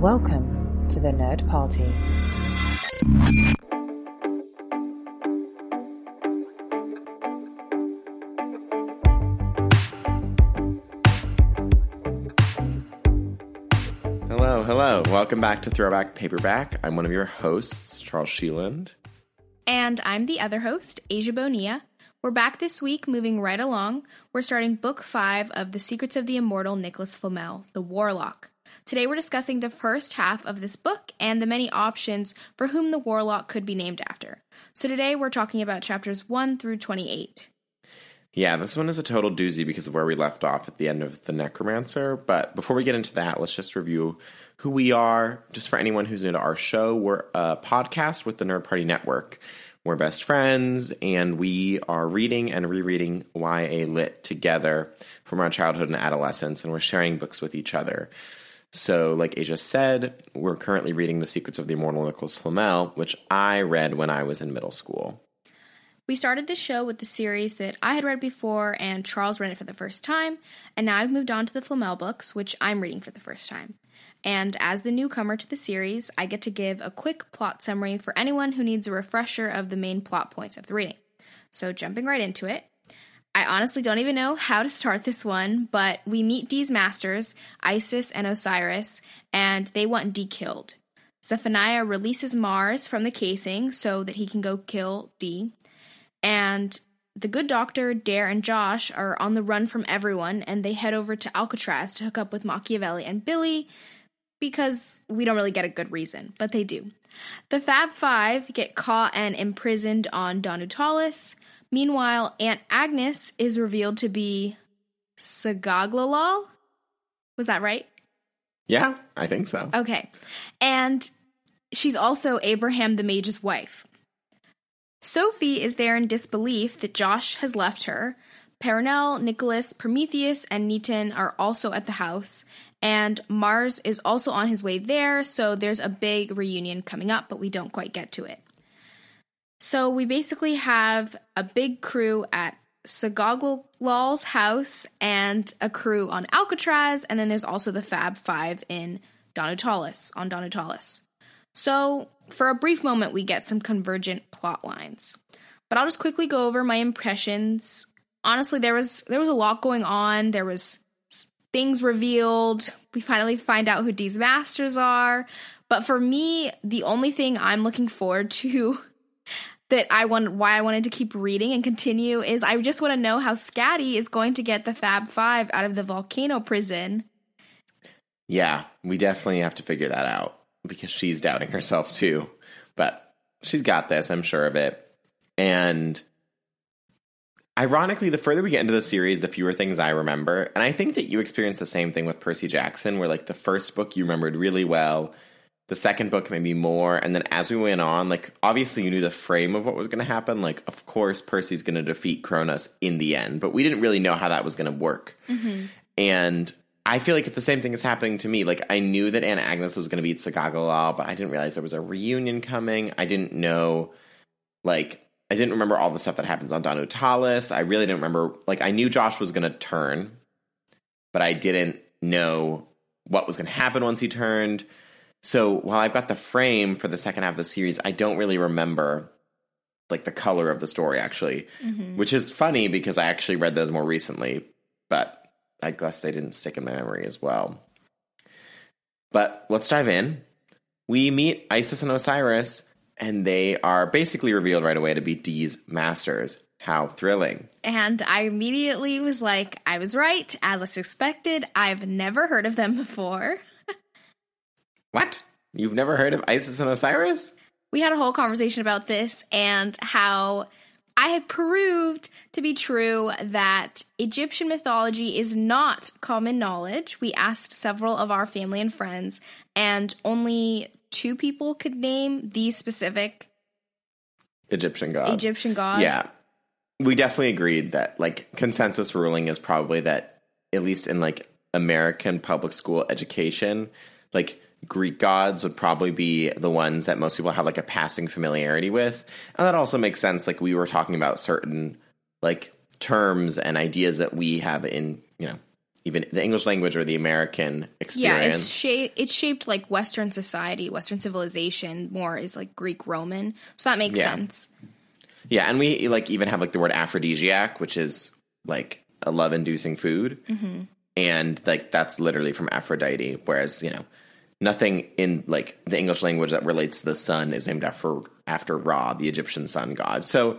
Welcome to the Nerd Party. Hello, hello. Welcome back to Throwback Paperback. I'm one of your hosts, Charles Sheeland. And I'm the other host, Asia Bonilla. We're back this week, moving right along. We're starting book five of The Secrets of the Immortal Nicholas Flamel, The Warlock. Today we're discussing the first half of this book and the many options for whom the Warlock could be named after. So today we're talking about chapters 1 through 28. Yeah, this one is a total doozy because of where we left off at the end of The Necromancer. But before we get into that, let's just review who we are. Just for anyone who's new to our show, we're a podcast with the Nerd Party Network. We're best friends, and we are reading and rereading YA Lit together from our childhood and adolescence, and we're sharing books with each other. So, like Asia said, we're currently reading The Secrets of the Immortal Nicholas Flamel, which I read when I was in middle school. We started this show with the series that I had read before, and Charles read it for the first time, and now I've moved on to the Flamel books, which I'm reading for the first time. And as the newcomer to the series, I get to give a quick plot summary for anyone who needs a refresher of the main plot points of the reading. So, jumping right into it, I honestly don't even know how to start this one, but we meet Dee's masters, Isis and Osiris, and they want Dee killed. Zephaniah releases Mars from the casing so that he can go kill Dee. And the good doctor, Dare, and Josh are on the run from everyone, and they head over to Alcatraz to hook up with Machiavelli and Billy because we don't really get a good reason, but they do. The Fab Five get caught and imprisoned on Danu Talis. Meanwhile, Aunt Agnes is revealed to be Tsagaglalal. Was that right? Yeah, I think so. Okay. And she's also Abraham the Mage's wife. Sophie is there in disbelief that Josh has left her. Perenelle, Nicholas, Prometheus, and Niten are also at the house, and Mars is also on his way there, so there's a big reunion coming up, but we don't quite get to it. So we basically have a big crew at Tsagaglalal's house and a crew on Alcatraz, and then there's also the Fab Five in Danu Talis, on Danu Talis. So for a brief moment, we get some convergent plot lines. But I'll just quickly go over my impressions. Honestly, there was there was a lot going on. There was things revealed. We finally find out who Dee's masters are. But for me, the only thing I'm looking forward to that I want why I wanted to keep reading and continue is I just want to know how Scatty is going to get the Fab Five out of the volcano prison. Yeah, we definitely have to figure that out because she's doubting herself too. But she's got this, I'm sure of it. And ironically, the further we get into the series, the fewer things I remember. And I think that you experienced the same thing with Percy Jackson, where like the first book you remembered really well, the second book maybe more, and then as we went on, like obviously you knew the frame of what was going to happen. Like, of course, Percy's going to defeat Cronus in the end, but we didn't really know how that was going to work. Mm-hmm. And I feel like the same thing is happening to me. Like I knew that Anna Agnes was going to beat Tsagaglalal, but I didn't realize there was a reunion coming. I didn't know, like, I didn't remember all the stuff that happens on Danu Talis. I really didn't remember. Like, I knew Josh was going to turn, but I didn't know what was going to happen once he turned. So while I've got the frame for the second half of the series, I don't really remember like the color of the story actually, mm-hmm. which is funny because I actually read those more recently. But I guess they didn't stick in my memory as well. But let's dive in. We meet Isis and Osiris, and they are basically revealed right away to be Dee's masters. How thrilling. And I immediately was like, I was right, as I suspected. I've never heard of them before. What? You've never heard of Isis and Osiris? We had a whole conversation about this and how I have proved to be true that Egyptian mythology is not common knowledge. We asked several of our family and friends, and only two people could name these specific Egyptian gods. Egyptian gods. Yeah. We definitely agreed that like consensus ruling is probably that at least in like American public school education, like Greek gods would probably be the ones that most people have like a passing familiarity with. And that also makes sense. Like we were talking about certain like terms and ideas that we have in, you know, even the English language or the American experience. Yeah, it's shaped. It's shaped like Western society, Western civilization. More is like Greek Roman, so that makes Yeah. sense. Yeah, and we like even have like the word aphrodisiac, which is like a love inducing food. Mm-hmm. And like that's literally from Aphrodite, whereas, you know, nothing in like the English language that relates to the sun is named after after Ra, the Egyptian sun god. So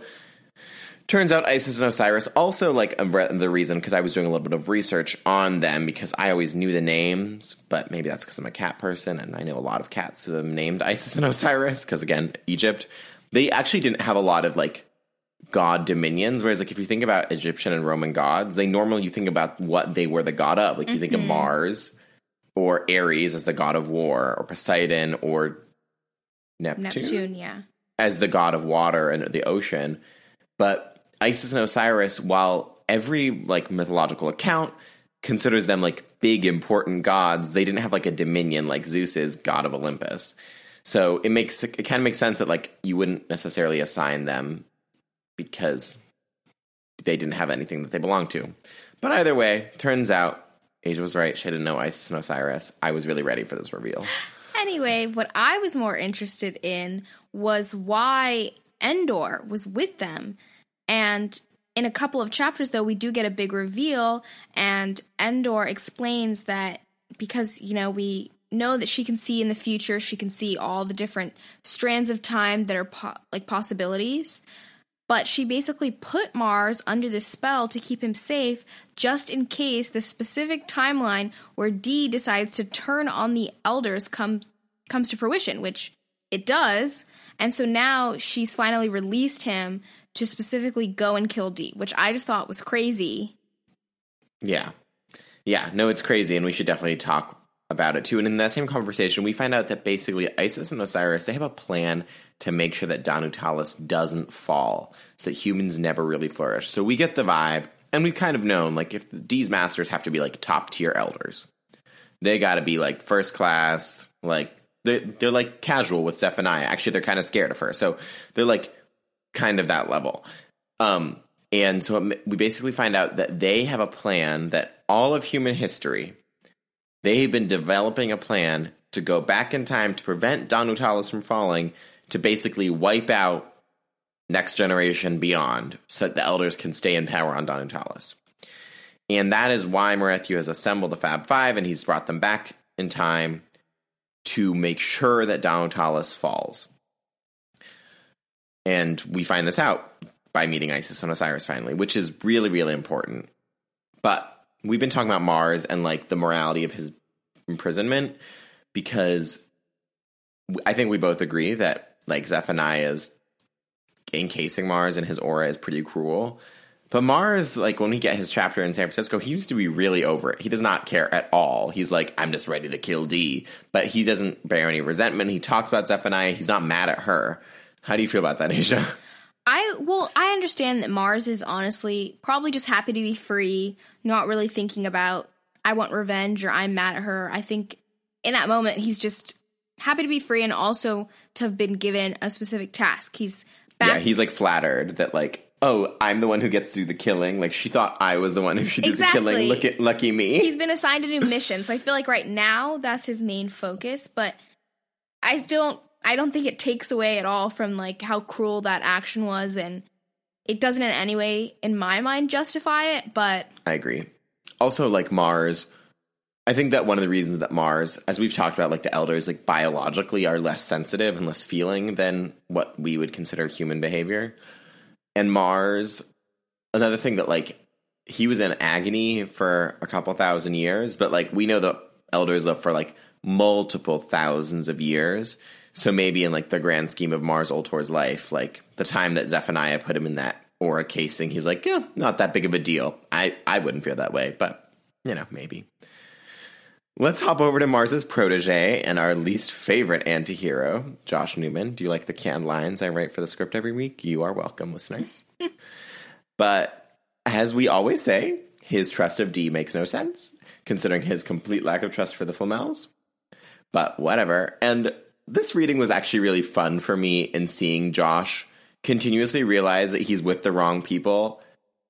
turns out Isis and Osiris also like the reason because I was doing a little bit of research on them because I always knew the names, but maybe that's because I'm a cat person and I know a lot of cats who are named Isis and Osiris because again, Egypt. They actually didn't have a lot of like god dominions. Whereas, like, if you think about Egyptian and Roman gods, they normally you think about what they were the god of. Like, you think of mm-hmm. Mars or Ares as the god of war, or Poseidon or Neptune, Neptune, yeah. as the god of water and the ocean. But Isis and Osiris, while every like mythological account considers them like big important gods, they didn't have like a dominion like Zeus is god of Olympus. So it makes it kind of makes sense that like you wouldn't necessarily assign them because they didn't have anything that they belonged to. But either way, turns out Asia was right. She didn't know Isis and Osiris. I was really ready for this reveal. Anyway, what I was more interested in was why Endor was with them. And in a couple of chapters, though, we do get a big reveal, and Endor explains that because, you know, we know that she can see in the future, she can see all the different strands of time that are po- like possibilities. But she basically put Mars under this spell to keep him safe just in case the specific timeline where Dee decides to turn on the elders comes comes to fruition, which it does. And so now she's finally released him to specifically go and kill Dee, which I just thought was crazy. Yeah. Yeah, no, it's crazy, and we should definitely talk about it too. And in that same conversation, we find out that basically Isis and Osiris they have a plan to make sure that Danu Talis doesn't fall, so that humans never really flourish. So we get the vibe, and we've kind of known like if these masters have to be like top tier elders, they got to be like first class, like they're they're like casual with Zephaniah. Actually, they're kind of scared of her, so they're like kind of that level. Um, and so it, we basically find out that they have a plan that all of human history, they've been developing a plan to go back in time to prevent Danu Talis from falling, to basically wipe out next generation beyond, so that the elders can stay in power on Danu Talis. And that is why Marethyu has assembled the Fab Five, and he's brought them back in time to make sure that Danu Talis falls. And we find this out by meeting Isis and Osiris finally, which is really, really important. But we've been talking about Mars and like the morality of his imprisonment because I think we both agree that like Zephaniah's encasing Mars and his aura is pretty cruel. But Mars, like when we get his chapter in San Francisco, he used to be really over it. He does not care at all. He's like, I'm just ready to kill Dee. But he doesn't bear any resentment. He talks about Zephaniah. He's not mad at her. How do you feel about that, Asia? I well, I understand that Mars is honestly probably just happy to be free, not really thinking about I want revenge or I'm mad at her. I think in that moment he's just happy to be free and also to have been given a specific task. He's back Yeah, he's like flattered that like, oh, I'm the one who gets to do the killing. Like she thought I was the one who should do Exactly. the killing. Look at lucky me. he's been assigned a new mission. So I feel like right now that's his main focus, but I don't I don't think it takes away at all from like how cruel that action was and it doesn't in any way in my mind justify it, but I agree. Also, like Mars, I think that one of the reasons that Mars, as we've talked about, like the elders, like biologically are less sensitive and less feeling than what we would consider human behavior. And Mars, another thing that like he was in agony for a couple thousand years, but like we know the elders live for like multiple thousands of years. So maybe in like the grand scheme of Mars Ultor's life, like the time that Zephaniah put him in that aura casing, he's like, yeah, not that big of a deal. I, I wouldn't feel that way, but you know, maybe. Let's hop over to Mars's protege and our least favorite anti-hero, Josh Newman. Do you like the canned lines I write for the script every week? You are welcome, listeners. but as we always say, his trust of Dee makes no sense, considering his complete lack of trust for the Flamels. But whatever. And this reading was actually really fun for me in seeing Josh continuously realize that he's with the wrong people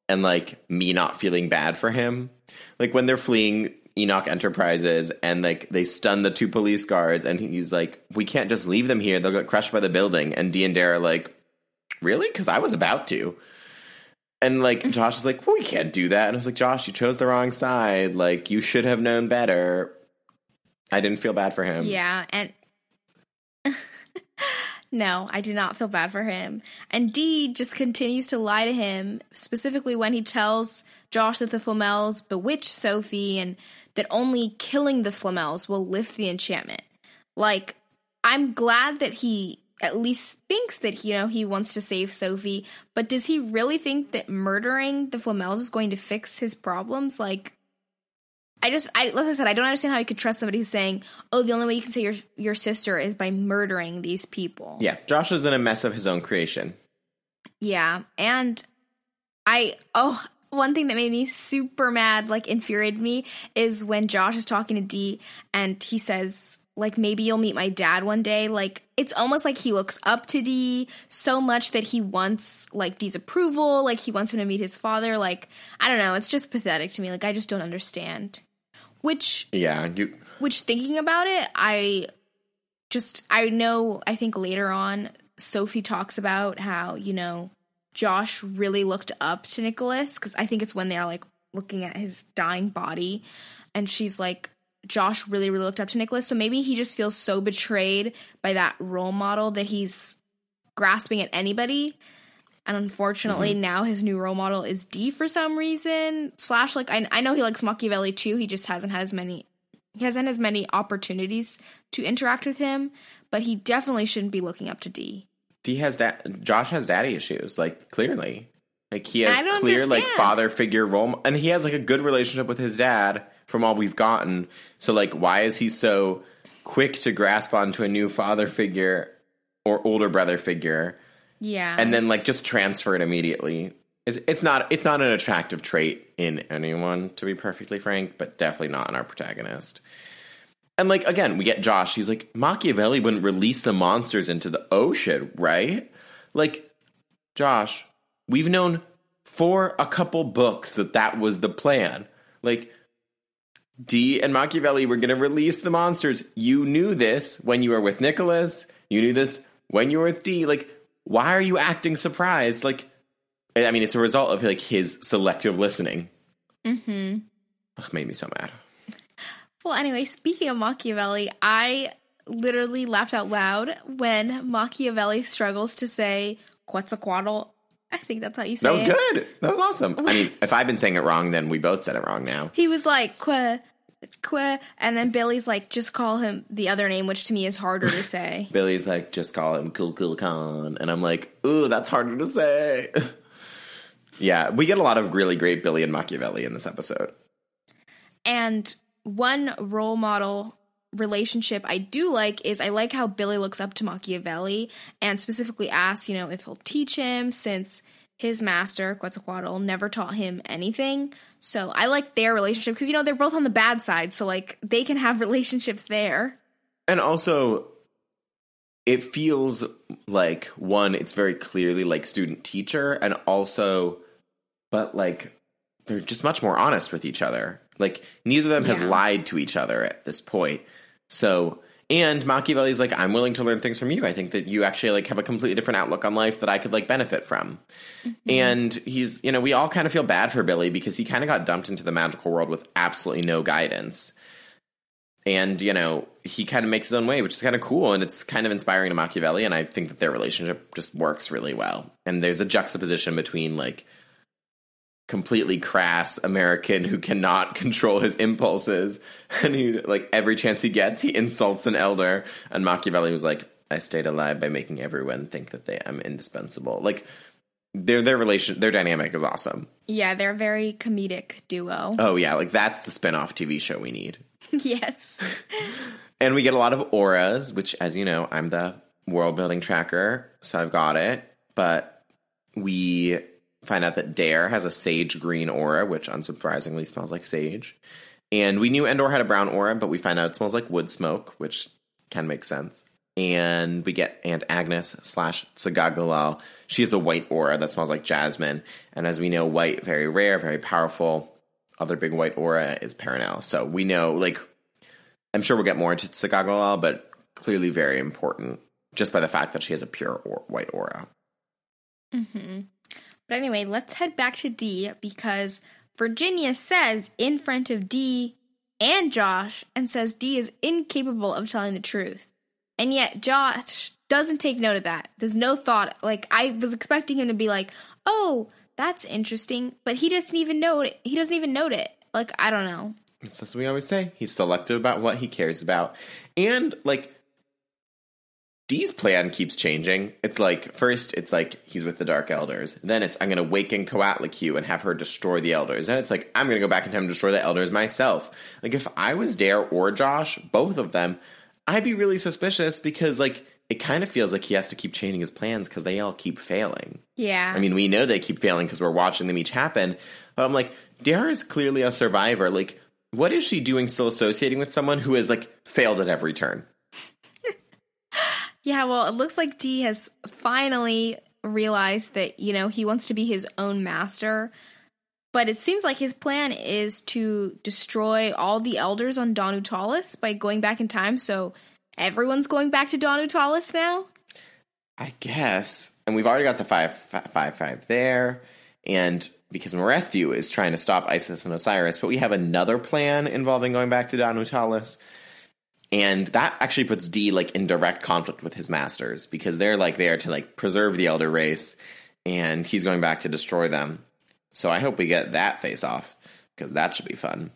and like me not feeling bad for him. Like when they're fleeing Enoch Enterprises and like they stun the two police guards and he's like, We can't just leave them here, they'll get crushed by the building. And Dee and Dare are like, Really? Because I was about to. And like mm. Josh is like, well, we can't do that. And I was like, Josh, you chose the wrong side. Like you should have known better. I didn't feel bad for him. Yeah, and no, I do not feel bad for him. And Dee just continues to lie to him, specifically when he tells Josh that the Flamels bewitch Sophie and that only killing the Flamels will lift the enchantment. Like, I'm glad that he at least thinks that you know he wants to save Sophie, but does he really think that murdering the Flamels is going to fix his problems? Like, I just, I, like I said, I don't understand how you could trust somebody who's saying, "Oh, the only way you can save your your sister is by murdering these people." Yeah, Josh is in a mess of his own creation. Yeah, and I, oh, one thing that made me super mad, like infuriated me, is when Josh is talking to Dee and he says, like maybe you'll meet my dad one day. Like it's almost like he looks up to Dee so much that he wants like Dee's approval, like he wants him to meet his father. Like I don't know, it's just pathetic to me. Like I just don't understand. Which Yeah, you which thinking about it, I just I know I think later on Sophie talks about how, you know, Josh really looked up to Nicholas cuz I think it's when they're like looking at his dying body and she's like Josh really really looked up to Nicholas, so maybe he just feels so betrayed by that role model that he's grasping at anybody. And unfortunately, mm-hmm. now his new role model is Dee for some reason. Slash, like I, I know he likes Machiavelli too. He just hasn't had as many he hasn't as many opportunities to interact with him. But he definitely shouldn't be looking up to Dee. Dee has da- Josh has daddy issues, like clearly. Like he has clear like father figure role and he has like a good relationship with his dad from all we've gotten. So like why is he so quick to grasp onto a new father figure or older brother figure Yeah, and then like just transfer it immediately? It's, it's not it's not an attractive trait in anyone to be perfectly frank, but definitely not in our protagonist. And like again, we get Josh. He's like Machiavelli wouldn't release the monsters into the ocean, right? Like Josh, we've known for a couple books that that was the plan. Like Dee and Machiavelli were going to release the monsters. You knew this when you were with Nicholas. You knew this when you were with Dee. Like, why are you acting surprised? Like, I mean, it's a result of like his selective listening. Mm-hmm. Ugh, made me so mad. Well, anyway, speaking of Machiavelli, I literally laughed out loud when Machiavelli struggles to say Quetzalcoatl. I think that's how you say it. That was it. good. That was awesome. I mean, if I've been saying it wrong, then we both said it wrong now. He was like que que, and then Billy's like, just call him the other name, which to me is harder to say. Billy's like, just call him Kukulkan. And I'm like, ooh, that's harder to say. yeah, we get a lot of really great Billy and Machiavelli in this episode. And one role model relationship I do like is I like how Billy looks up to Machiavelli and specifically asks, you know, if he'll teach him since his master, Quetzalcoatl, never taught him anything. So I like their relationship because, you know, they're both on the bad side. So, like, they can have relationships there. And also, it feels like one, it's very clearly like student teacher, and also, but like they're just much more honest with each other. Like neither of them has Yeah. lied to each other at this point. So, and Machiavelli's like, I'm willing to learn things from you. I think that you actually like have a completely different outlook on life that I could like benefit from. Mm-hmm. And he's, you know, we all kind of feel bad for Billy because he kind of got dumped into the magical world with absolutely no guidance. And, you know, he kind of makes his own way, which is kind of cool. And it's kind of inspiring to Machiavelli. And I think that their relationship just works really well. And there's a juxtaposition between like completely crass American who cannot control his impulses. And he, like, every chance he gets, he insults an elder. And Machiavelli was like, I stayed alive by making everyone think that they am indispensable. Like, their their relation their dynamic is awesome. Yeah, they're a very comedic duo. Oh yeah, like that's the spin-off TV show we need. yes. And we get a lot of auras, which, as you know, I'm the world building tracker, so I've got it. But we find out that Dare has a sage green aura, which unsurprisingly smells like sage. And we knew Endor had a brown aura, but we find out it smells like wood smoke, which can make sense. and we get Aunt Agnes slash Tsagaglalal. She has a white aura that smells like jasmine, and as we know, white very rare, very powerful. Other big white aura is Perenelle. So we know, like, I'm sure we'll get more into Tsagaglalal, but clearly very important just by the fact that she has a pure or- white aura. Mm-hmm. But anyway, let's head back to Dee because Virginia says in front of Dee and Josh and says D is incapable of telling the truth. And yet Josh doesn't take note of that. There's no thought. Like I was expecting him to be like, "Oh, that's interesting," but he doesn't even know it. He doesn't even note it. Like I don't know. That's what we always say. He's selective about what he cares about. And like Dee's plan keeps changing. It's like first it's like he's with the Dark Elders. Then it's I'm gonna waken Coatlicue and have her destroy the Elders. And it's like I'm gonna go back in time and destroy the Elders myself. Like if I was Dare or Josh, both of them, I'd be really suspicious because like it kind of feels like he has to keep changing his plans because they all keep failing. Yeah. I mean, we know they keep failing because we're watching them each happen. But I'm like, Dare is clearly a survivor. Like, what is she doing still associating with someone who has like failed at every turn? Yeah, well, it looks like Dee has finally realized that, you know, he wants to be his own master. But it seems like his plan is to destroy all the elders on Danu Talis by going back in time. So everyone's going back to Danu Talis now? I guess. And we've already got to five, five, five, there. And because Marethyu is trying to stop Isis and Osiris, but we have another plan involving going back to Danu Talis. And that actually puts Dee like in direct conflict with his masters because they're like there to like preserve the elder race and he's going back to destroy them. So I hope we get that face off because that should be fun.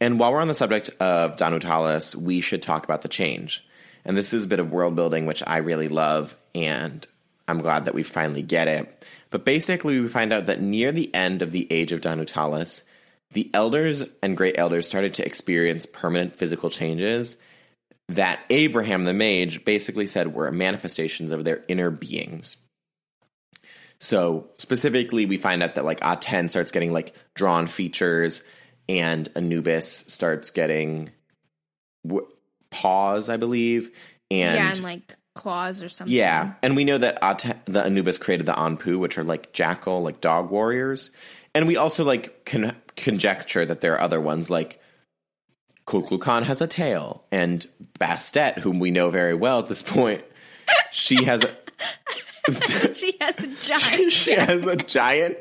And while we're on the subject of Danu Talis, we should talk about the change. And this is a bit of world building, which I really love, and I'm glad that we finally get it. But basically, we find out that near the end of the age of Danu Talis, the elders and great elders started to experience permanent physical changes that Abraham the mage basically said were manifestations of their inner beings. So specifically, we find out that like ah Aten starts getting like drawn features, and Anubis starts getting w- paws, I believe, and yeah, and like claws or something. yeah, and we know that ah Aten, the Anubis created the Anpu, which are like jackal, like dog warriors, and we also like con- conjecture that there are other ones like Kukulkan has a tail, and Bastet, whom we know very well at this point, she has a she has a giant. she has a giant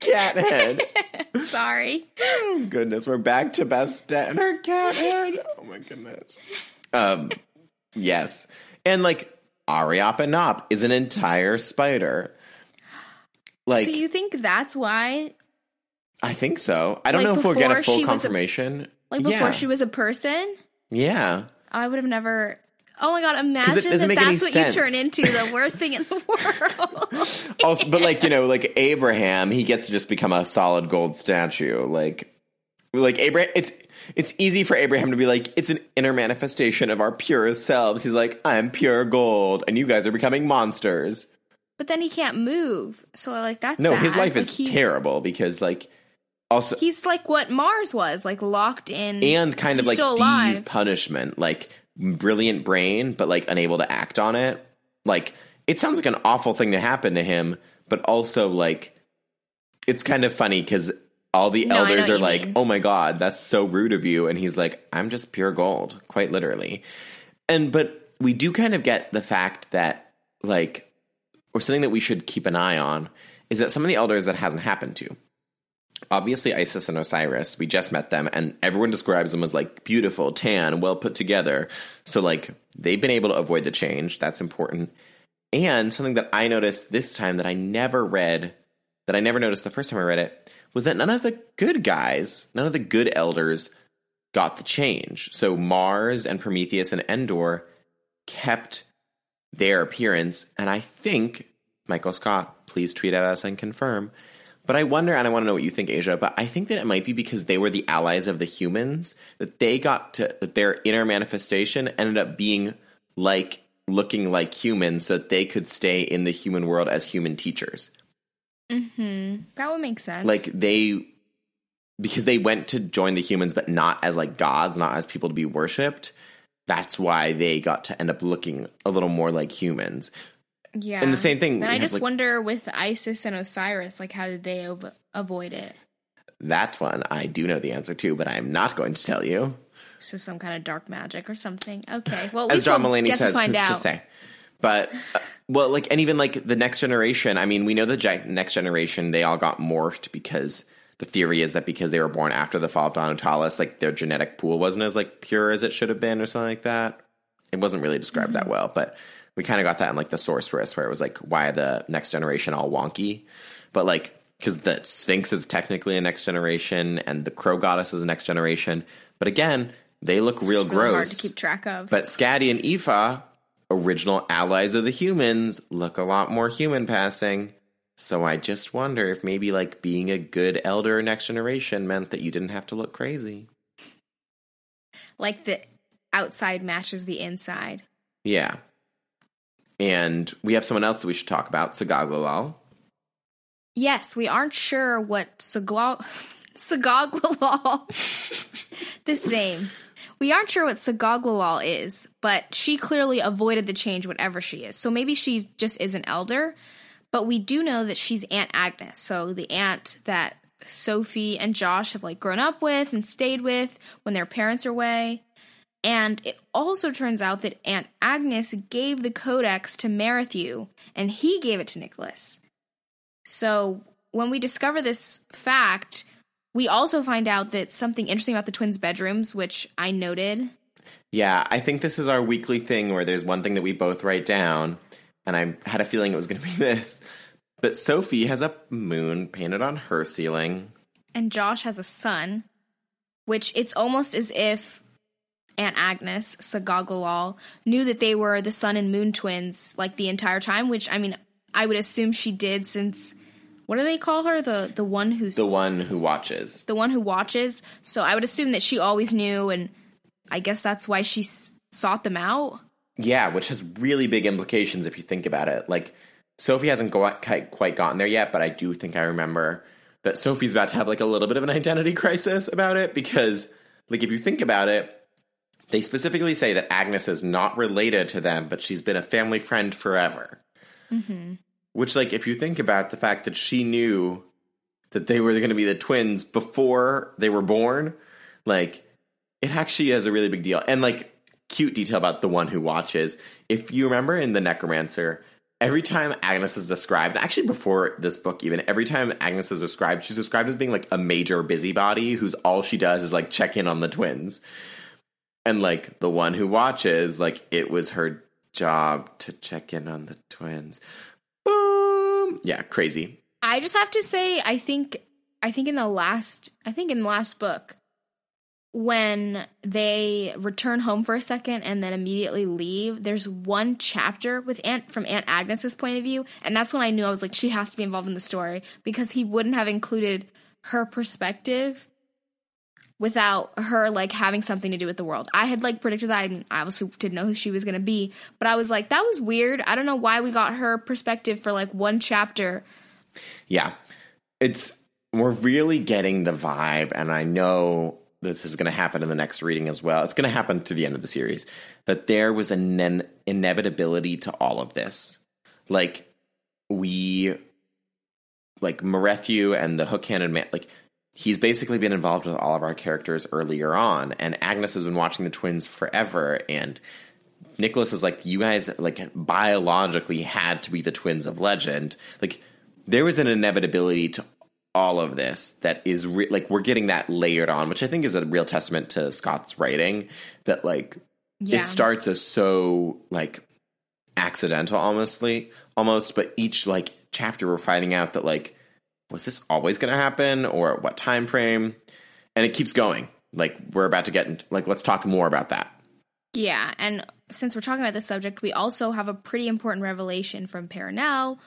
cat head. Sorry. Oh, goodness, we're back to Bastet and her cat head. Oh my goodness. Um, yes, and like Areop-Enap is an entire spider. Like so you think that's why, I think so. I don't Like know if we'll get a full was a- confirmation. like before yeah. she was a person? yeah. I would have never. Oh my god! Imagine that that's what sense. you turn into. The worst thing in the world. Also, but like you know, like Abraham, he gets to just become a solid gold statue. Like, like Abraham, it's it's easy for Abraham to be like, it's an inner manifestation of our purest selves. He's like, I'm pure gold, and you guys are becoming monsters. but then he can't move. So like that's No, sad. his life Like, is terrible because like also He's like what Mars was, like locked in, and kind of like alive. punishment, like brilliant brain, but like unable to act on it. Like it sounds like an awful thing to happen to him, but also like it's kind of funny because all the No, elders are like, mean. "Oh my god, that's so rude of you," and he's like, "I'm just pure gold," quite literally. And but we do kind of get the fact that like, or something that we should keep an eye on is that some of the elders that hasn't happened to obviously Isis and Osiris, we just met them, and everyone describes them as like beautiful, tan, well put together. So like they've been able to avoid the change. That's important. And something that I noticed this time that I never read, that I never noticed the first time I read it, was that none of the good guys, none of the good elders got the change. So Mars and Prometheus and Endor kept their appearance, and I think Michael Scott, please tweet at us and confirm. But I wonder, and I want to know what you think, Asia. But I think that it might be because they were the allies of the humans that they got to that their inner manifestation ended up being like looking like humans, so that they could stay in the human world as human teachers. Hmm. that would make sense. Like they, because they went to join the humans, but not as like gods, not as people to be worshipped. that's why they got to end up looking a little more like humans. Yeah. And the same thing. And I just like- wonder with Isis and Osiris, like how did they ov- avoid it? That one I do know the answer to, but I'm not going to tell you. So some kind of dark magic or something. Okay. Well, As John Mulaney says, to find who's out. to say? But uh, well, like, and even like the next generation. I mean, we know the next generation they all got morphed because the theory is that because they were born after the fall of Danu Talis, like their genetic pool wasn't as like pure as it should have been, or something like that. It wasn't really described Mm-hmm. that well, but we kind of got that in like the sorceress, where it was like why the next generation all wonky, but like because the Sphinx is technically a next generation, and the Crow Goddess is a next generation. But again, they look real It's really gross. hard to keep track of. But Scatty and Aoife, original allies of the humans, look a lot more human passing. So I just wonder if maybe like being a good elder next generation meant that you didn't have to look crazy. like the outside matches the inside. Yeah. And we have someone else that we should talk about, Tsagaglalal. Yes, we aren't sure what Sagla- this name. We aren't sure what Tsagaglalal is, but she clearly avoided the change, whatever she is. So maybe she just is an elder, but we do know that she's Aunt Agnes. So the aunt that Sophie and Josh have like grown up with and stayed with when their parents are away. And it also turns out that Aunt Agnes gave the codex to Marethyu, and he gave it to Nicholas. So when we discover this fact, we also find out that something interesting about the twins' bedrooms, which I noted. Yeah, I think this is our weekly thing where there's one thing that we both write down, and I had a feeling it was going to be this. But Sophie has a moon painted on her ceiling. and Josh has a sun, which it's almost as if Aunt Agnes, Tsagaglalal, knew that they were the sun and moon twins like the entire time, which I mean, I would assume she did since what do they call her? The the one who's The one who watches. the one who watches. So I would assume that she always knew and I guess that's why she s- sought them out. Yeah, which has really big implications if you think about it. Like, Sophie hasn't go- quite quite gotten there yet, but I do think I remember that Sophie's about to have like a little bit of an identity crisis about it because, like, if you think about it, they specifically say that Agnes is not related to them, but she's been a family friend forever. Mm-hmm. Which, like, if you think about the fact that she knew that they were going to be the twins before they were born, like, it actually is a really big deal. And, like, cute detail about the one who watches. If you remember in The Necromancer, every time Agnes is described, actually before this book even, every time Agnes is described, she's described as being like a major busybody whose all she does is like check in on the twins. And like the one who watches, like it was her job to check in on the twins. Boom. Yeah, crazy. I just have to say, I think, I think in the last, I think in the last book, when they return home for a second and then immediately leave, there's one chapter with Aunt from Aunt Agnes's point of view, and that's when I knew I was like, she has to be involved in the story because he wouldn't have included her perspective without her like having something to do with the world. I had like predicted that. I didn't- I obviously didn't know who she was gonna be, but I was like, that was weird. I don't know why we got her perspective for like one chapter. Yeah. It's we're really getting the vibe, and I know this is going to happen in the next reading as well. It's going to happen to the end of the series that there was an inen- inevitability to all of this. Like we, like Marethyu and the hook-handed man, like he's basically been involved with all of our characters earlier on, and Agnes has been watching the twins forever, and Nicholas is like, you guys like biologically had to be the twins of legend. Like there was an inevitability to all of this that is re- like we're getting that layered on, which I think is a real testament to Scott's writing. That like Yeah. it starts as so like accidental, almostly almost, but each like chapter we're finding out that like was this always going to happen or what time frame, and it keeps going. Like we're about to get into, like let's talk more about that. Yeah, and since we're talking about this subject, we also have a pretty important revelation from Perenelle,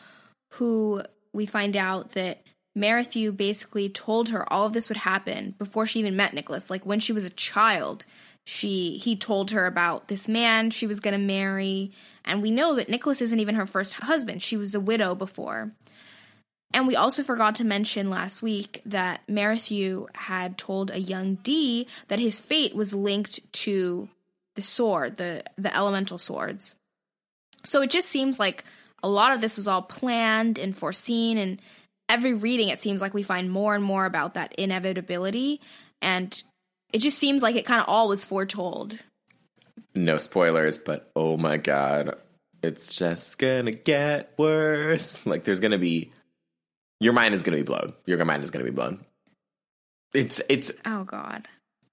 who we find out that Marethyu basically told her all of this would happen before she even met Nicholas. Like when she was a child, she he told her about this man she was going to marry, and we know that Nicholas isn't even her first husband. She was a widow before. And we also forgot to mention last week that Marethyu had told a young Dee that his fate was linked to the sword, the the elemental swords. So it just seems like a lot of this was all planned and foreseen and every reading it seems like we find more and more about that inevitability and it just seems like it kind of all was foretold. No spoilers, but oh my god, it's just gonna get worse. Like there's gonna be your mind is gonna be blown. Your mind is gonna be blown. It's it's Oh god.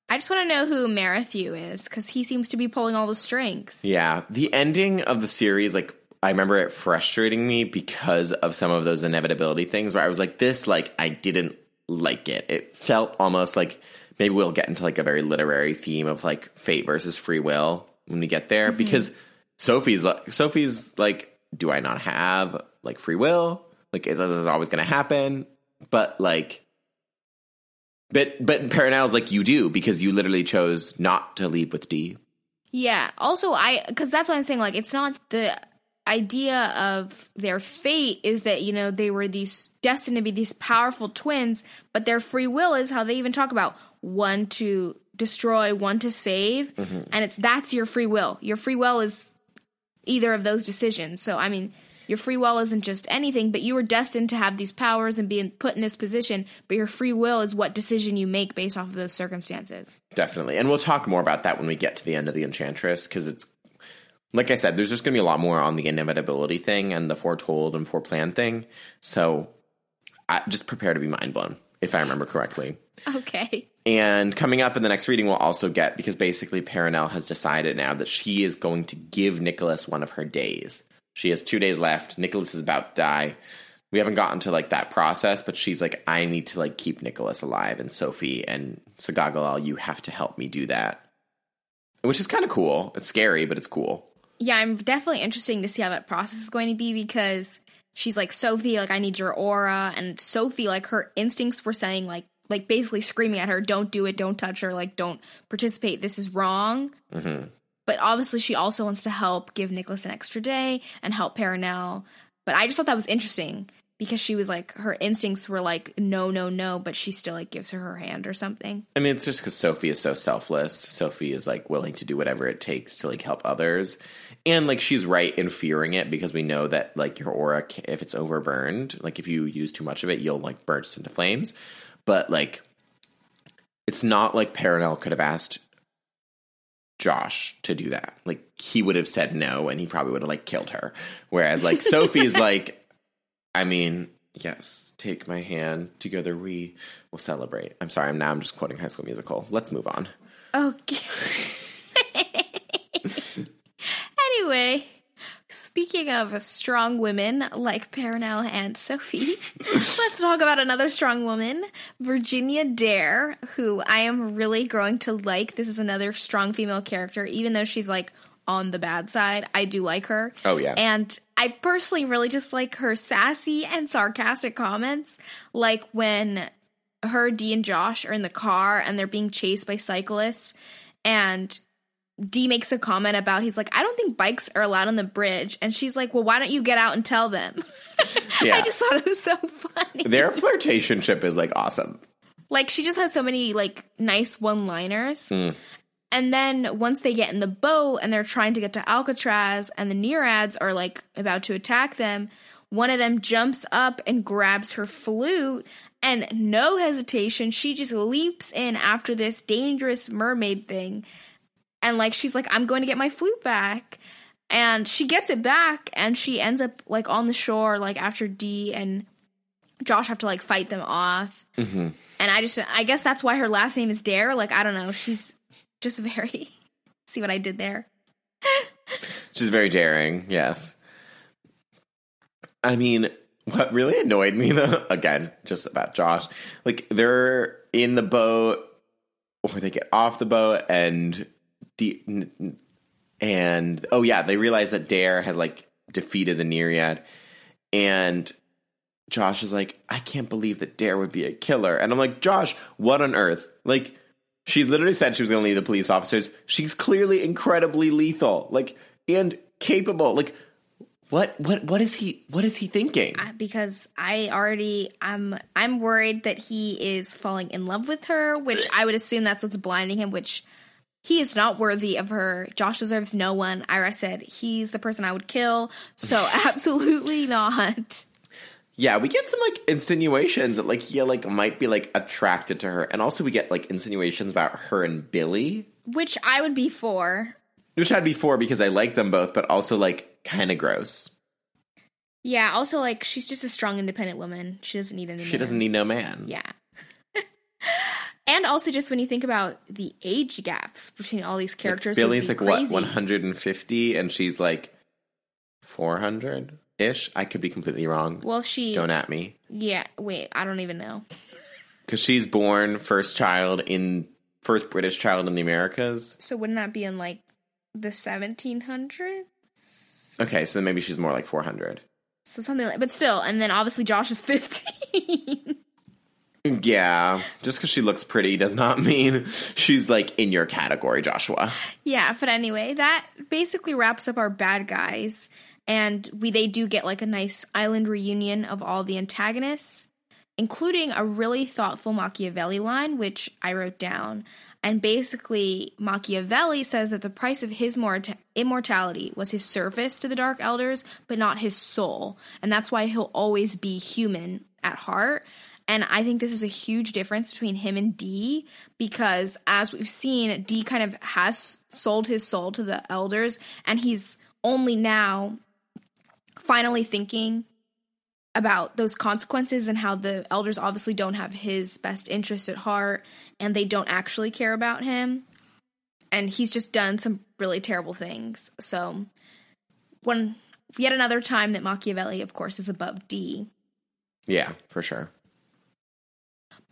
I just want to know who Marethyu is because he seems to be pulling all the strings. yeah. The ending of the series, like I remember it frustrating me because of some of those inevitability things where I was like, this like I didn't like it. It felt almost like maybe we'll get into like a very literary theme of like fate versus free will when we get there mm-hmm. because Sophie's like Sophie's like, do I not have like free will? Like is this always going to happen? But like. But but Perenelle's like you do because you literally chose not to leave with Dee. Yeah. Also, I because that's what I'm saying. Like, it's not the idea of their fate is that you know they were these destined to be these powerful twins, but their free will is how they even talk about one to destroy, one to save, mm-hmm. and it's that's your free will. Your free will is either of those decisions. So, I mean, your free will isn't just anything, but you were destined to have these powers and being put in this position. But your free will is what decision you make based off of those circumstances. Definitely. And we'll talk more about that when we get to the end of the Enchantress because it's like I said, there's just going to be a lot more on the inevitability thing and the foretold and foreplanned thing. So I, just prepare to be mind blown, if I remember correctly. Okay. And coming up in the next reading, we'll also get because basically Perenelle has decided now that she is going to give Nicholas one of her days. She has two days left. Nicholas is about to die. We haven't gotten to like that process, but she's like, I need to like keep Nicholas alive. And Sophie and Tsagaglalal, you have to help me do that. Which is kind of cool. It's scary, but it's cool. yeah, I'm definitely interesting to see how that process is going to be because she's like Sophie, like I need your aura, and Sophie, like her instincts were saying like like basically screaming at her, "Don't do it, don't touch her, like don't participate. This is wrong." Mm-hmm. But obviously, she also wants to help give Nicholas an extra day and help Perenelle. But I just thought that was interesting because she was like her instincts were like no, no, no, but she still like gives her her hand or something. I mean, it's just because Sophie is so selfless. Sophie is like willing to do whatever it takes to like help others, and like she's right in fearing it because we know that like your aura, if it's overburned, like if you use too much of it, you'll like burst into flames. But like, it's not like Perenelle could have asked Josh to do that. Like he would have said no, and he probably would have like killed her. Whereas like Sophie's like, I mean, yes, take my hand. Together we will celebrate. I'm sorry. I'm now. I'm just quoting High School Musical. Let's move on. Okay. anyway, speaking of strong women like Perenelle and Sophie, let's talk about another strong woman, Virginia Dare, who I am really growing to like. This is another strong female character, even though she's like on the bad side. I do like her. Oh, yeah. And I personally really just like her sassy and sarcastic comments, like when her, Dee, and Josh are in the car and they're being chased by cyclists, and Dee makes a comment about he's like, I don't think bikes are allowed on the bridge, and she's like, Well, why don't you get out and tell them? Yeah. I just thought it was so funny. Their flirtationship is like awesome. like she just has so many like nice one-liners. Hmm. And then once they get in the boat and they're trying to get to Alcatraz and the Nereids are like about to attack them, one of them jumps up and grabs her flute and no hesitation, she just leaps in after this dangerous mermaid thing. And like she's like I'm going to get my flute back. And she gets it back and she ends up like on the shore like after Dee and Josh have to like fight them off. Mm-hmm. And I just, I guess that's why her last name is Dare. Like, I don't know. She's just very, see what I did there? She's very daring. Yes. I mean, what really annoyed me though, again, just about Josh, like they're in the boat or they get off the boat and Dee- and oh yeah, they realize that Dare has like defeated the Nereid and Josh is like, I can't believe that Dare would be a killer. And I'm like, Josh, what on earth? Like, she's literally said she was going to leave the police officers. She's clearly incredibly lethal, like, and capable. Like, what, what, what is he, what is he thinking? Because I already, I'm, I'm worried that he is falling in love with her, which I would assume that's what's blinding him, which he is not worthy of her. Josh deserves no one. Ira said he's the person I would kill. So absolutely not. Yeah, we get some like insinuations that like he like might be like attracted to her, and also we get like insinuations about her and Billy, Which I would be for. which I'd be for because I like them both, but also like kind of gross. Yeah, also like she's just a strong independent woman. She doesn't need any She man. doesn't need no man. Yeah. and also just when you think about the age gaps between all these characters, would Billy's like what 150, and she's like 400 ish. I could be completely wrong. Well, she Don't at me Yeah, wait, I don't even know. because she's born first child in first British child in the Americas. So wouldn't that be in like the 1700s? Okay, so then maybe she's more like 400. So something like, but still, and then obviously Josh is 15. Yeah, just because she looks pretty does not mean she's like in your category, Joshua. yeah, but anyway, that basically wraps up our bad guys. And we they do get like a nice island reunion of all the antagonists, including a really thoughtful Machiavelli line, which I wrote down. And basically, Machiavelli says that the price of his morta- immortality was his service to the Dark Elders, but not his soul. And that's why he'll always be human at heart. And I think this is a huge difference between him and Dee because, as we've seen, Dee kind of has sold his soul to the elders, and he's only now finally thinking about those consequences and how the elders obviously don't have his best interest at heart and they don't actually care about him. And he's just done some really terrible things. So, one yet another time that Machiavelli, of course, is above Dee. Yeah, for sure.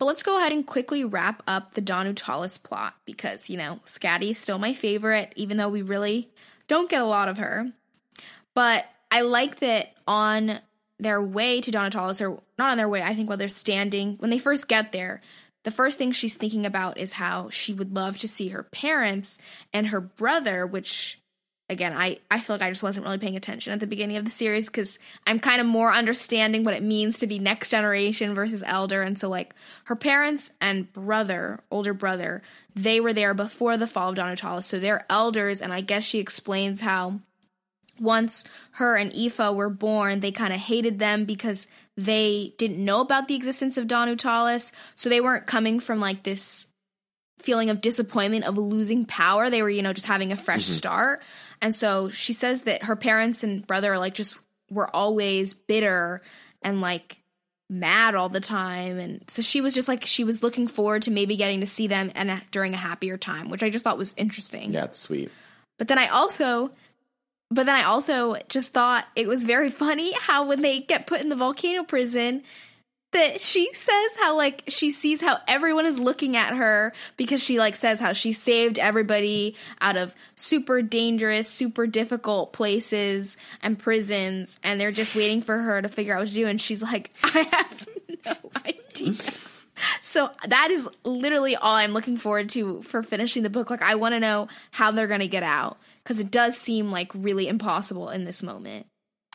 But let's go ahead and quickly wrap up the Danu Talis plot because, you know, Scatty's still my favorite, even though we really don't get a lot of her. But I like that on their way to Danu Talis, or not on their way, I think while they're standing, when they first get there, the first thing she's thinking about is how she would love to see her parents and her brother, which again, I, I feel like I just wasn't really paying attention at the beginning of the series because I'm kind of more understanding what it means to be next generation versus elder. And so, like, her parents and brother, older brother, they were there before the fall of Danu Talis. So they're elders. And I guess she explains how once her and Aoife were born, they kind of hated them because they didn't know about the existence of Danu Talis. So they weren't coming from like this feeling of disappointment of losing power. They were, you know, just having a fresh mm-hmm. start. And so she says that her parents and brother like just were always bitter and like mad all the time and so she was just like she was looking forward to maybe getting to see them and uh, during a happier time which i just thought was interesting Yeah, it's sweet. but then I also but then I also just thought it was very funny how when they get put in the volcano prison that she says how like she sees how everyone is looking at her because she like says how she saved everybody out of super dangerous, super difficult places and prisons and they're just waiting for her to figure out what to do and she's like I have no idea. So that is literally all I'm looking forward to for finishing the book. Like I want to know how they're going to get out because it does seem like really impossible in this moment.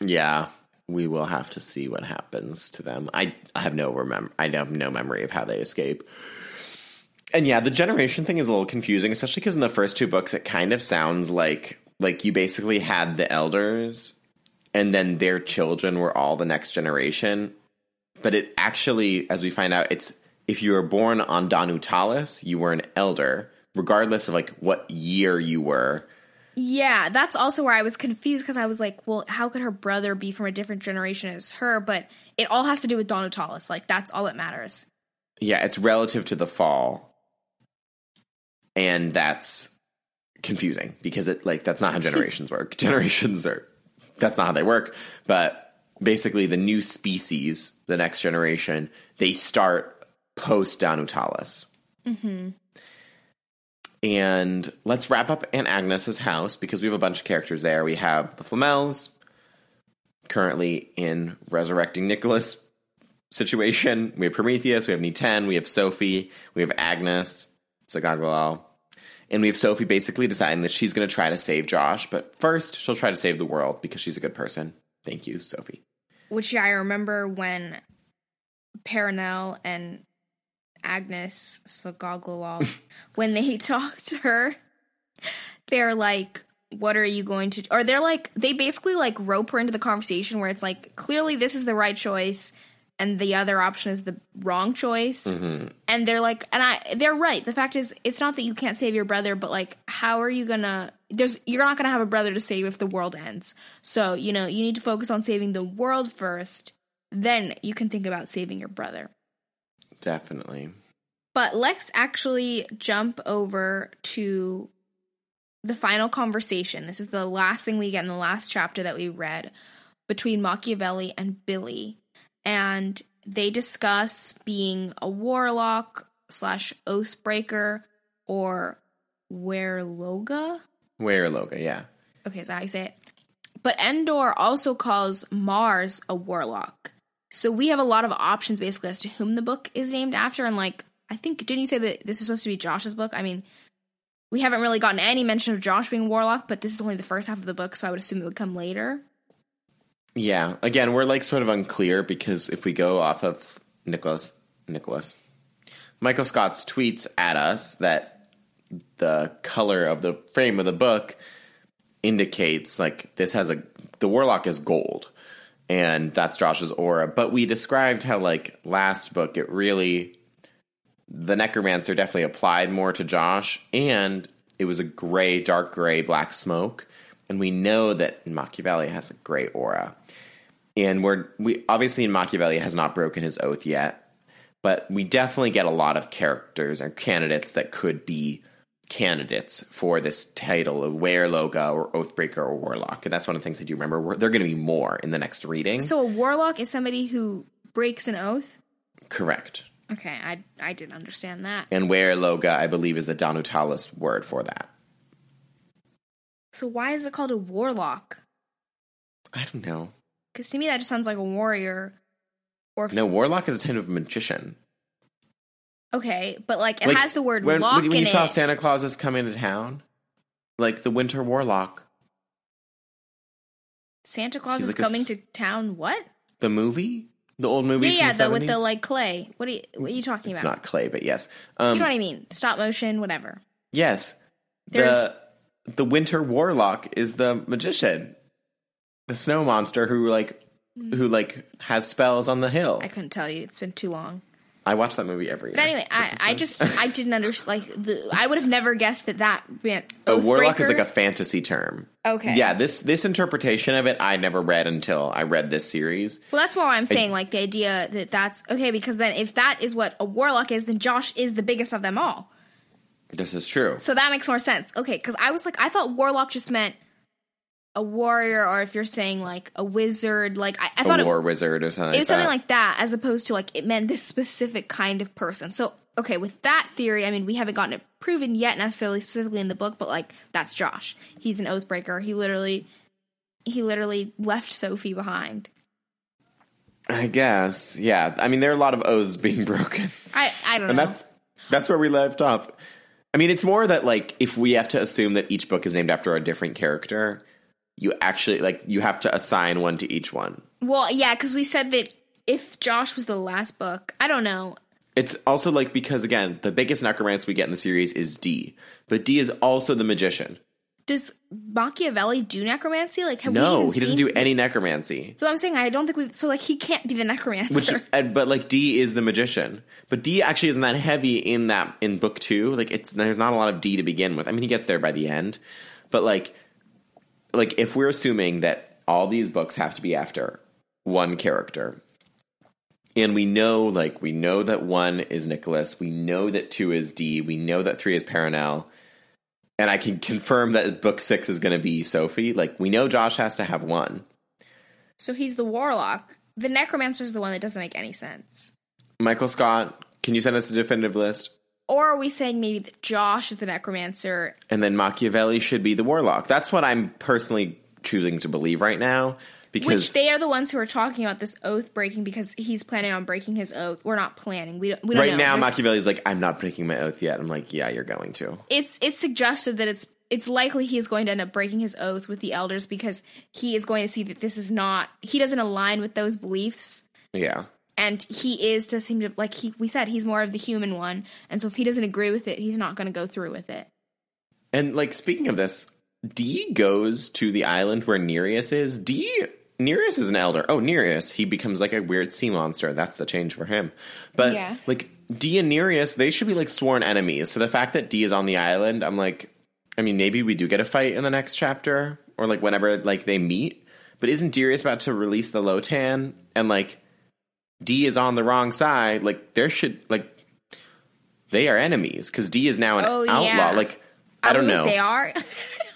Yeah, we will have to see what happens to them. I, I have no remember. I have no memory of how they escape. And yeah, the generation thing is a little confusing, especially because in the first two books, it kind of sounds like like you basically had the elders, and then their children were all the next generation. But it actually, as we find out, it's if you were born on Danu Talis, you were an elder, regardless of like what year you were. Yeah, that's also where I was confused because I was like, well, how could her brother be from a different generation as her? But it all has to do with Danu Talis. Like that's all that matters. Yeah, it's relative to the fall. And that's confusing because it like that's not how generations work. Generations are that's not how they work, but basically the new species, the next generation, they start post Danu Talis. Mm-hmm. And let's wrap up Aunt Agnes's house because we have a bunch of characters there. We have the Flamels, currently in resurrecting Nicholas situation. We have Prometheus, we have Niten, we have Sophie, we have Agnes, Tsagaglalal. And we have Sophie basically deciding that she's going to try to save Josh, but first she'll try to save the world because she's a good person. Thank you, Sophie. Which I remember when Perenelle and Agnes Tsagaglalal when they talk to her they're like, what are you going to or they're like they basically like rope her into the conversation where it's like clearly this is the right choice and the other option is the wrong choice. Mm-hmm. And they're like and i they're right. The fact is it's not that you can't save your brother but like how are you gonna there's you're not gonna have a brother to save if the world ends. So you know you need to focus on saving the world first then you can think about saving your brother. Definitely. But let's actually jump over to the final conversation. This is the last thing we get in the last chapter that we read between Machiavelli and Billy. And they discuss being a warlock slash oathbreaker or werloga. Where Loga, yeah. Okay, is that how you say it? But Endor also calls Mars a warlock. So we have a lot of options basically as to whom the book is named after. And like, I think, didn't you say that this is supposed to be Josh's book? I mean, we haven't really gotten any mention of Josh being warlock, but this is only the first half of the book, so I would assume it would come later. Yeah. Again, we're like sort of unclear because if we go off of Nicholas Nicholas Michael Scott's tweets at us that the color of the frame of the book indicates like this has a the warlock is gold and that's Josh's aura. But we described how like last book it really the necromancer definitely applied more to Josh and it was a gray, dark gray, black smoke. And we know that Machiavelli has a gray aura. And we're we obviously Machiavelli has not broken his oath yet, but we definitely get a lot of characters or candidates that could be candidates for this title of Werloga or Oathbreaker or Warlock. And that's one of the things I do remember. We're, they're going to be more in the next reading. So a warlock is somebody who breaks an oath. Correct. Okay, I I didn't understand that. And Werloga, I believe, is the Danu Talis word for that. So why is it called a warlock? I don't know. Because to me that just sounds like a warrior. Or No, Warlock is a type of magician. okay, but like it Like, has the word when, lock when, when in you saw it. Santa Clauses come into town, like the Winter Warlock, Santa Claus He's is like coming s- to town. What? the movie, the old movie. Yeah, yeah, the with the like clay. What are you what are you talking It's about? It's not clay, but yes. Um, you know what I mean? Stop motion, whatever. Yes. There's- the the Winter Warlock is the magician, the snow monster who like who like has spells on the hill. I couldn't tell you. It's been too long. I watch that movie every year. But anyway, I, I just I didn't understand. Like the, I would have never guessed that that meant a warlock is like a fantasy term. Okay. Yeah, this this interpretation of it I never read until I read this series. Well, that's why I'm saying. Like the idea that that's okay because then if that is what a warlock is, then Josh is the biggest of them all. This is true. So that makes more sense. Okay, because I was like, I thought warlock just meant a warrior, or if you're saying like a wizard, like I, I a thought it, war wizard or something. it was like something that. like that, as opposed to like it meant this specific kind of person. So okay, with that theory, I mean, we haven't gotten it proven yet necessarily specifically in the book, but like that's Josh. He's an oathbreaker. He literally, he literally left Sophie behind. I guess. Yeah. I mean, there are a lot of oaths being broken. I I don't know. and know. that's that's where we left off. I mean, it's more that like if we have to assume that each book is named after a different character, you actually like you have to assign one to each one. Well, yeah, because we said that if Josh was the last book, I don't know. It's also like because again, the biggest necromancer we get in the series is Dee, but Dee is also the magician. Does Machiavelli do necromancy? Like, have we No, even he doesn't do any necromancy. So I'm saying I don't think we. So like, he can't be the necromancer. Which, but like Dee is the magician, but Dee actually isn't that heavy in that in book two. Like it's there's not a lot of Dee to begin with. I mean, he gets there by the end, but like, like if we're assuming that all these books have to be after one character, and we know like we know that one is Nicholas, we know that two is Dee, we know that three is Perenelle, and I can confirm that book six is going to be Sophie. Like we know Josh has to have one. so he's the warlock. The necromancer is the one that doesn't make any sense. Michael Scott, can you send us a definitive list? Or are we saying maybe that Josh is the necromancer? and then Machiavelli should be the warlock. That's what I'm personally choosing to believe right now Which because they are the ones who are talking about this oath breaking because he's planning on breaking his oath. We're not planning. We don't. We don't right know. now There's- Machiavelli's like, I'm not breaking my oath yet. I'm like, yeah, you're going to. it's it's suggested that it's it's likely he is going to end up breaking his oath with the elders because he is going to see that this is not he doesn't align with those beliefs Yeah. And he is to seem to like he we said he's more of the human one and so if he doesn't agree with it he's not going to go through with it And like speaking of this, Dee goes to the island where Nereus is. Dee Nereus is an elder. Oh, Nereus, he becomes like a weird sea monster. That's the change for him. But Yeah. like Dee and Nereus, they should be like sworn enemies. So the fact that Dee is on the island, I'm like, I mean, maybe we do get a fight in the next chapter or like whenever like they meet. But isn't Darius about to release the Lotan and like Dee is on the wrong side? Like there should like they are enemies because Dee is now an Oh, outlaw. yeah. Like I, oh, don't know, They are.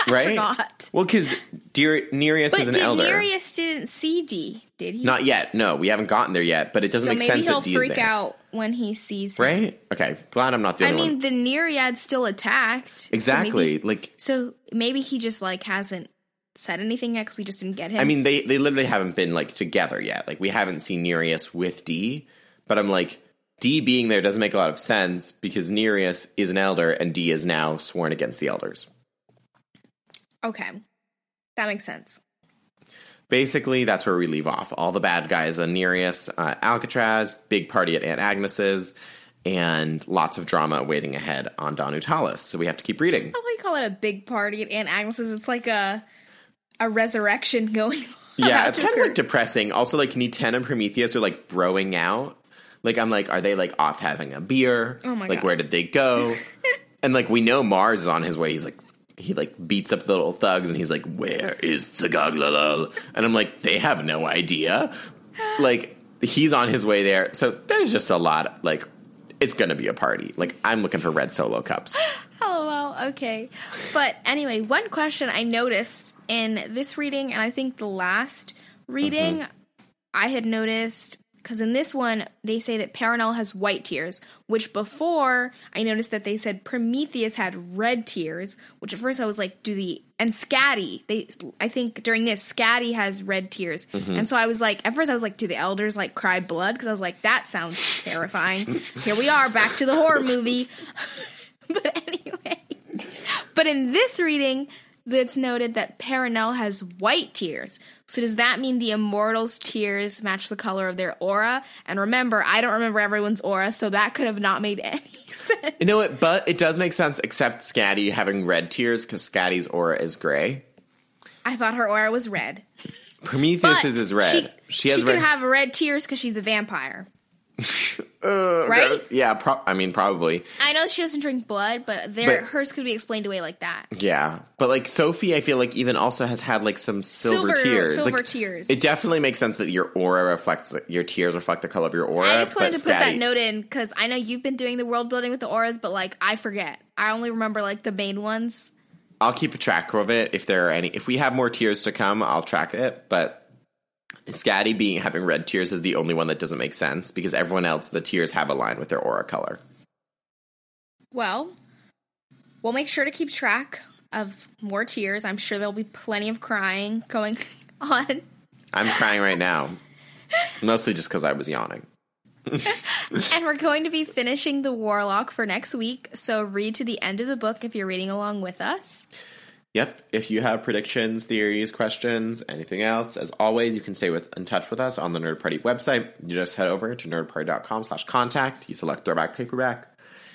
I right? forgot. Well, because Nereus But is an did elder. Nereus didn't see Dee? Did he? Not yet. No, we haven't gotten there yet. But it doesn't so make maybe sense he'll that Dee freak out when he sees him. right? Okay, glad I'm not the I mean, one. the Nereid's still attacked. so Exactly. maybe- like So maybe, he just like hasn't said anything yet 'cause we just didn't get him. I mean, they they literally haven't been like together yet. Like we haven't seen Nereus with Dee. But I'm like, Dee being there doesn't make a lot of sense because Nereus is an elder and Dee is now sworn against the elders. okay, that makes sense. Basically, that's where we leave off. All the bad guys on Nereus, uh, Alcatraz, big party at Aunt Agnes's, and lots of drama waiting ahead on Danu Talis. So we have to keep reading. I don't you call it a big party at Aunt Agnes's. It's like a a resurrection going. on. Yeah, it's kind of like depressing. Also, like Niten and Prometheus are like broing out. Like I'm like, are they like off having a beer? Oh my like God. where did they go? and like we know Mars is on his way. He's like he like beats up the little thugs and he's like, Where is Tsagaglalal? And I'm like, they have no idea. like he's on his way there. So there's just a lot like it's gonna be a party. Like I'm looking for red solo cups. Okay. But anyway, one question I noticed in this reading, and I think the last reading, Mm-hmm. I had noticed because in this one they say that Perenelle has white tears, which before I noticed that they said Prometheus had red tears, which at first I was like, do the and Scatty they I think during this Scatty has red tears, Mm-hmm. and so I was like, at first I was like, do the elders like cry blood? Because I was like, that sounds terrifying. Here we are, back to the horror movie. but anyway, but in this reading, it's noted that Perenelle has white tears. So does that mean the immortals' tears match the color of their aura? And remember, I don't remember everyone's aura, so that could have not made any sense. You know what? But it does make sense, except Scatty having red tears because Scatty's aura is gray. I thought her aura was red. Prometheus is, red. She, She, has she red. could have red tears because she's a vampire. Ugh, right? Yeah, pro- I mean, probably. I know she doesn't drink blood, but, there, But- hers could be explained away like that. Yeah, but like Sophie, I feel like even also has had like some silver, Silver- tears. silver Like, tears. It definitely makes sense that your aura reflects your tears reflect the color of your aura. I just wanted to put that note in because I know you've been doing the world building with the auras, but like I forget. I only remember like the main ones. I'll keep a track of it if there are any. If we have more tears to come, I'll track it. But Scatty being having red tears is the only one that doesn't make sense because everyone else the tears have a line with their aura color. Well, we'll make sure to keep track of more tears. I'm sure there'll be plenty of crying going on. I'm crying right now, mostly just because I was yawning. And we're going to be finishing the Warlock for next week, so read to the end of the book if you're reading along with us. Yep. If you have predictions, theories, questions, anything else, as always, you can stay with in touch with us on the Nerd Party website. You just head over to nerdparty.com slash contact. You select throwback paperback.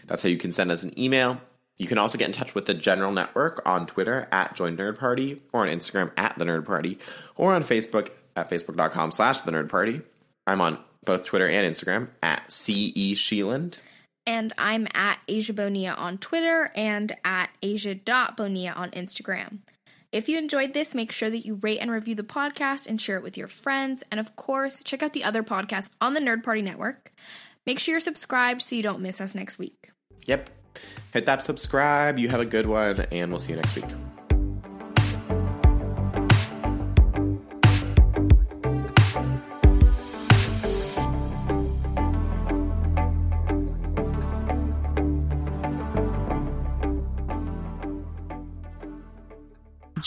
That's how you can send us an email. You can also get in touch with the general network on Twitter at Join Nerd Party or on Instagram at The Nerd Party or on Facebook at facebook.com slash The Nerd Party. I'm on both Twitter and Instagram at CE Sheeland. And I'm at Asia Bonilla on Twitter and at asia.bonilla on Instagram. If you enjoyed this, make sure that you rate and review the podcast and share it with your friends. And of course, check out the other podcasts on the Nerd Party Network. Make sure you're subscribed so you don't miss us next week. Yep. Hit that subscribe. You have a good one, and we'll see you next week.